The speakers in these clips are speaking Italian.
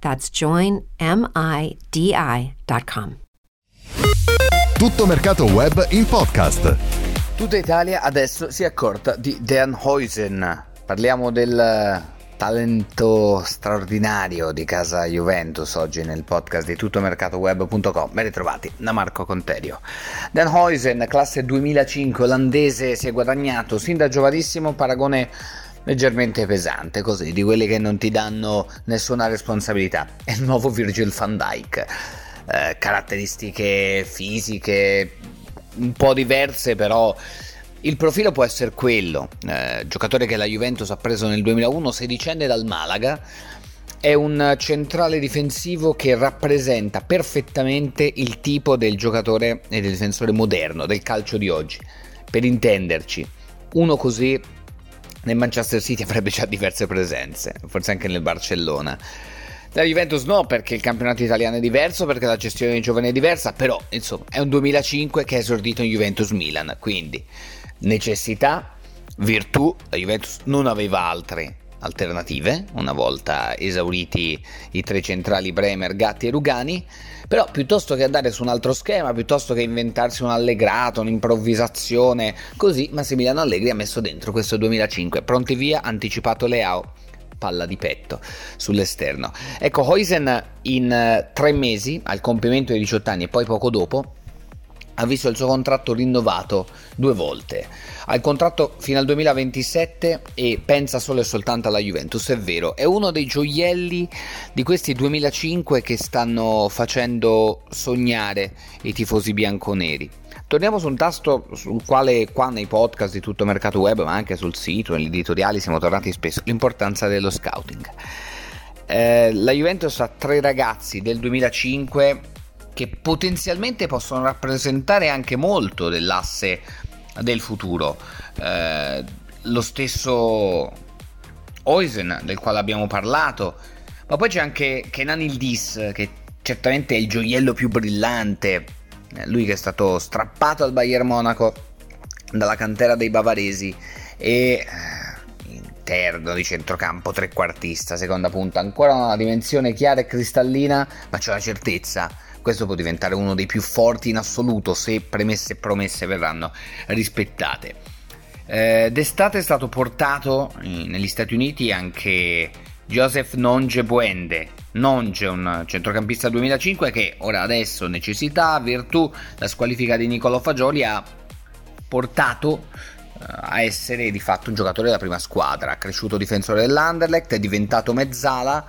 That's joinmidi.com. Tutto mercato web in podcast. Tutta Italia adesso si è accorta di Dan Huysen. Parliamo del talento straordinario di casa Juventus oggi nel podcast di tuttomercatoweb.com. Ben ritrovati da Marco Conterio. Dan Huysen, classe 2005 olandese, si è guadagnato sin da giovanissimo paragone leggermente pesante, così, di quelli che non ti danno nessuna responsabilità. È il nuovo Virgil van Dijk. Eh, caratteristiche fisiche un po' diverse, però il profilo può essere quello. Eh, giocatore che la Juventus ha preso nel 2001, sedicenne dal Malaga. È un centrale difensivo che rappresenta perfettamente il tipo del giocatore e del difensore moderno, del calcio di oggi. Per intenderci, uno così nel Manchester City avrebbe già diverse presenze, forse anche nel Barcellona. La Juventus no, perché il campionato italiano è diverso, perché la gestione dei giovani è diversa, però insomma è un 2005 che è esordito in Juventus Milan, quindi necessità, virtù, la Juventus non aveva altre alternative, una volta esauriti i tre centrali Bremer, Gatti e Rugani, però piuttosto che andare su un altro schema, piuttosto che inventarsi un allegrato, un'improvvisazione, così Massimiliano Allegri ha messo dentro questo 2005, pronti via, anticipato Leao, palla di petto sull'esterno. Ecco, Hoisen in eh, tre mesi, al compimento dei 18 anni e poi poco dopo, ha visto il suo contratto rinnovato due volte. Ha il contratto fino al 2027 e pensa solo e soltanto alla Juventus, è vero. È uno dei gioielli di questi 2005 che stanno facendo sognare i tifosi bianconeri. Torniamo su un tasto sul quale qua nei podcast di tutto mercato web, ma anche sul sito, negli editoriali siamo tornati spesso, l'importanza dello scouting. Eh, la Juventus ha tre ragazzi del 2005 che potenzialmente possono rappresentare anche molto dell'asse del futuro. Eh, lo stesso Oisen, del quale abbiamo parlato, ma poi c'è anche Kenan Ildis, che certamente è il gioiello più brillante, eh, lui che è stato strappato al Bayern Monaco dalla cantera dei bavaresi e eh, interno di centrocampo, trequartista, seconda punta, ancora una dimensione chiara e cristallina, ma c'è una certezza questo può diventare uno dei più forti in assoluto se premesse e promesse verranno rispettate. Eh, d'estate è stato portato negli Stati Uniti anche Joseph Nonge Buende, Nonge, un centrocampista 2005 che ora adesso necessità, virtù, la squalifica di Nicolo Fagioli ha portato eh, a essere di fatto un giocatore della prima squadra, cresciuto difensore dell'Anderlecht, è diventato mezzala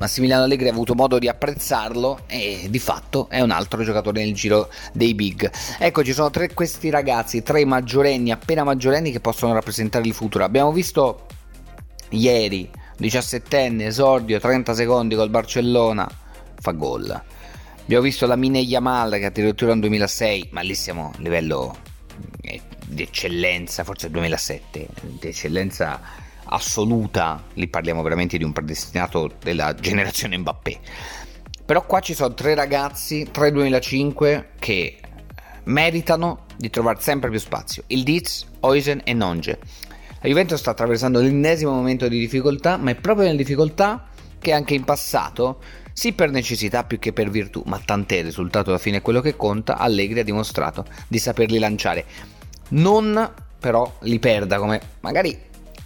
Massimiliano Allegri ha avuto modo di apprezzarlo e di fatto è un altro giocatore nel giro dei big. Ecco, ci sono tre questi ragazzi, tre maggiorenni, appena maggiorenni che possono rappresentare il futuro. Abbiamo visto ieri 17enne, esordio, 30 secondi col Barcellona, fa gol. Abbiamo visto la Mine Yamal che addirittura nel 2006, ma lì siamo a livello eh, di eccellenza, forse 2007, di eccellenza assoluta, lì parliamo veramente di un predestinato della generazione Mbappé. Però qua ci sono tre ragazzi, tre 2005, che meritano di trovare sempre più spazio. Il Diz, Oisen e Nonge. La Juventus sta attraversando l'ennesimo momento di difficoltà, ma è proprio nella difficoltà che anche in passato, sì per necessità più che per virtù, ma tant'è il risultato alla fine è quello che conta, Allegri ha dimostrato di saperli lanciare. Non però li perda come magari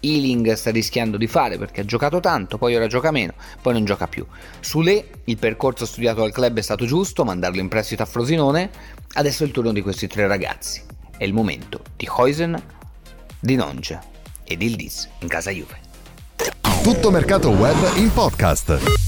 Ealing sta rischiando di fare perché ha giocato tanto, poi ora gioca meno, poi non gioca più. Sule, il percorso studiato al club è stato giusto, mandarlo in prestito a Frosinone, adesso è il turno di questi tre ragazzi. È il momento di Huisen, di Nonge e di Ildiz in casa Juve. Tutto mercato web in podcast.